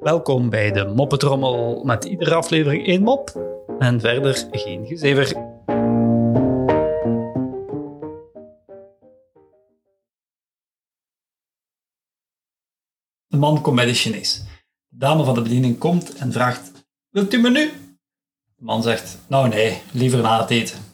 Welkom bij de Moppetrommel met iedere aflevering één mop en verder geen gezever. De man komt bij de Chinees. De dame van de bediening komt en vraagt: Wilt u menu? De man zegt: Nou nee, liever na het eten.